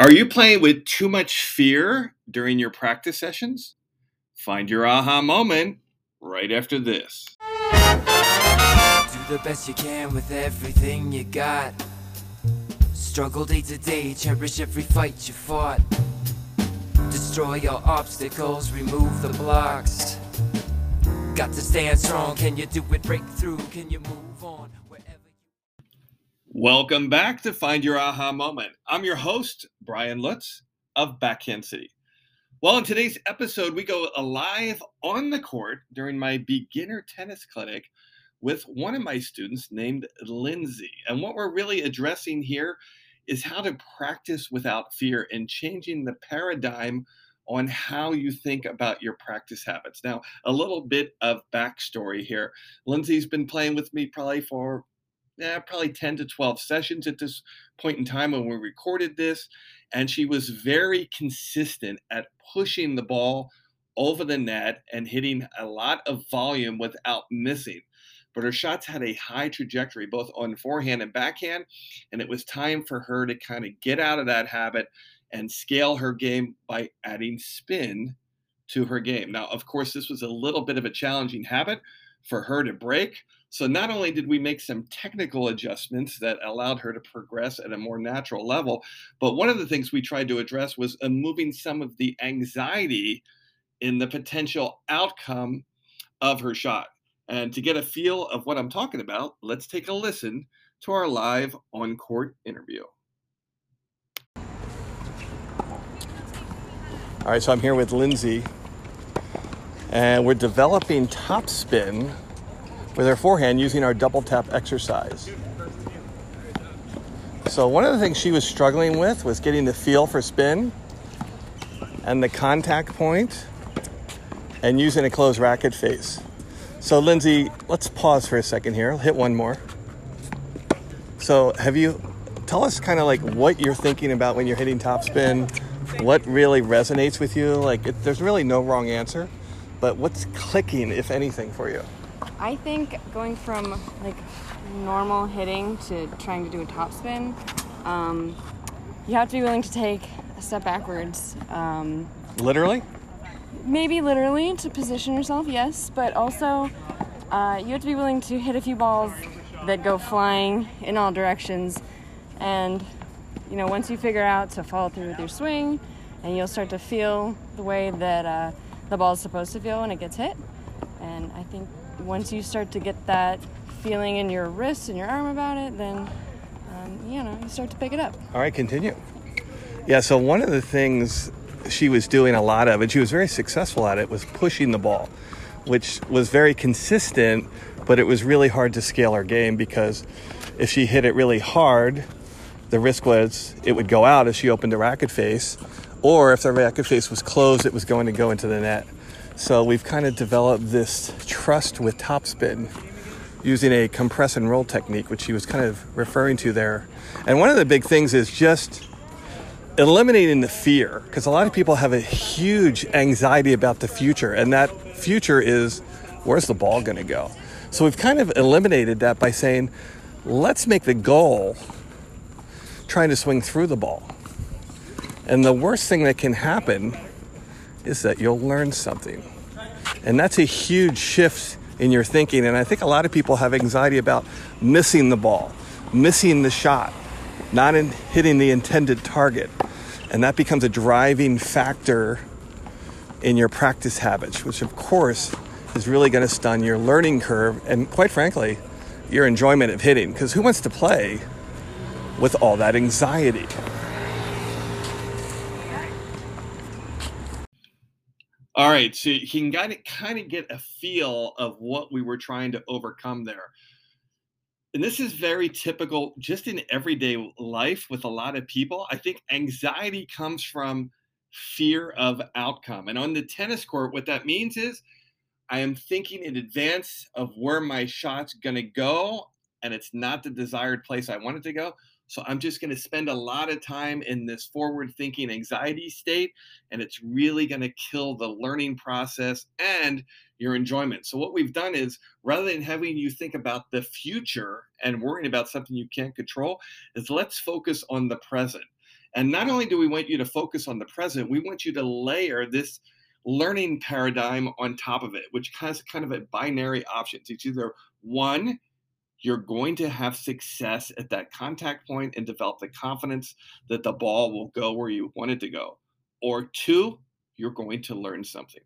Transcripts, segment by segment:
Are you playing with too much fear during your practice sessions? Find your aha moment right after this. Do the best you can with everything you got. Struggle day to day, cherish every fight you fought. Destroy your obstacles, remove the blocks. Got to stand strong. Can you do it? Break through. Can you move on? Wherever Welcome back to Find Your Aha Moment. I'm your host, Brian Lutz of Backhand City. Well, in today's episode, we go live on the court during my beginner tennis clinic with one of my students named Lindsay. And what we're really addressing here is how to practice without fear and changing the paradigm on how you think about your practice habits. Now, a little bit of backstory here. Lindsay's been playing with me probably for yeah, probably 10 to 12 sessions at this point in time when we recorded this. And she was very consistent at pushing the ball over the net and hitting a lot of volume without missing. But her shots had a high trajectory, both on forehand and backhand. And it was time for her to kind of get out of that habit and scale her game by adding spin to her game. Now, of course, this was a little bit of a challenging habit for her to break. So, not only did we make some technical adjustments that allowed her to progress at a more natural level, but one of the things we tried to address was uh, moving some of the anxiety in the potential outcome of her shot. And to get a feel of what I'm talking about, let's take a listen to our live on court interview. All right, so I'm here with Lindsay, and we're developing topspin with our forehand using our double tap exercise. So, one of the things she was struggling with was getting the feel for spin and the contact point and using a closed racket face. So, Lindsay, let's pause for a second here. I'll Hit one more. So, have you tell us kind of like what you're thinking about when you're hitting topspin? What really resonates with you? Like, it, there's really no wrong answer, but what's clicking, if anything, for you? I think going from like normal hitting to trying to do a topspin, um, you have to be willing to take a step backwards. Um, Literally? maybe literally to position yourself, yes, but also uh, you have to be willing to hit a few balls that go flying in all directions. And you know, once you figure out to follow through with your swing, and you'll start to feel the way that uh, the ball is supposed to feel when it gets hit. And I think once you start to get that feeling in your wrist and your arm about it, then um, you know you start to pick it up. All right, continue. Yeah, so one of the things she was doing a lot of, and she was very successful at it, was pushing the ball, which was very consistent, but it was really hard to scale her game because if she hit it really hard, the risk was it would go out if she opened the racket face, or if the racket face was closed, it was going to go into the net. So we've kind of developed this trust with topspin using a compress and roll technique, which he was kind of referring to there. And one of the big things is just eliminating the fear, because a lot of people have a huge anxiety about the future, and that future is where's the ball going to go? So we've kind of eliminated that by saying, let's make the goal trying to swing through the ball. And the worst thing that can happen is that you'll learn something. And that's a huge shift in your thinking. And I think a lot of people have anxiety about missing the ball, missing the shot, not in hitting the intended target. And that becomes a driving factor in your practice habits, which of course is really going to stun your learning curve and, quite frankly, your enjoyment of hitting. Because who wants to play with all that anxiety? All right, so you can kind of kind of get a feel of what we were trying to overcome there. And this is very typical just in everyday life with a lot of people. I think anxiety comes from fear of outcome. And on the tennis court, what that means is I am thinking in advance of where my shot's going to go, and it's not the desired place I want it to go. So I'm just going to spend a lot of time in this forward thinking anxiety state, and it's really going to kill the learning process and your enjoyment. So, what we've done is rather than having you think about the future and worrying about something you can't control, is let's focus on the present. And not only do we want you to focus on the present, we want you to layer this learning paradigm on top of it, which has kind of a binary option. It's either one, you're going to have success at that contact point and develop the confidence that the ball will go where you want it to go. Or two, you're going to learn something.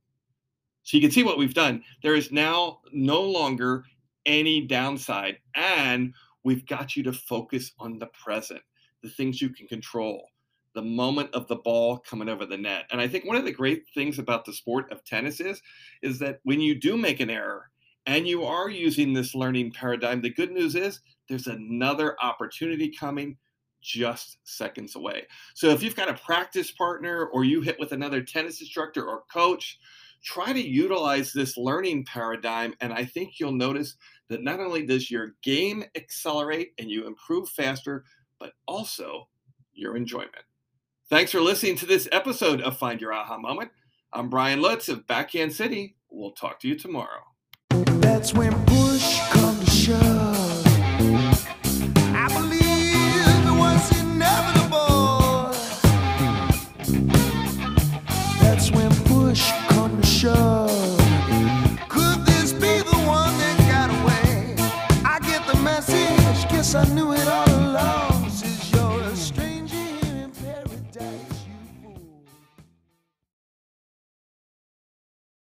So you can see what we've done. There is now no longer any downside, and we've got you to focus on the present, the things you can control, the moment of the ball coming over the net. And I think one of the great things about the sport of tennis is, is that when you do make an error and you are using this learning paradigm, the good news is there's another opportunity coming just seconds away. So if you've got a practice partner or you hit with another tennis instructor or coach, try to utilize this learning paradigm. And I think you'll notice that not only does your game accelerate and you improve faster, but also your enjoyment. Thanks for listening to this episode of Find Your Aha Moment. I'm Brian Lutz of Backhand City. We'll talk to you tomorrow. That's when push come to shove.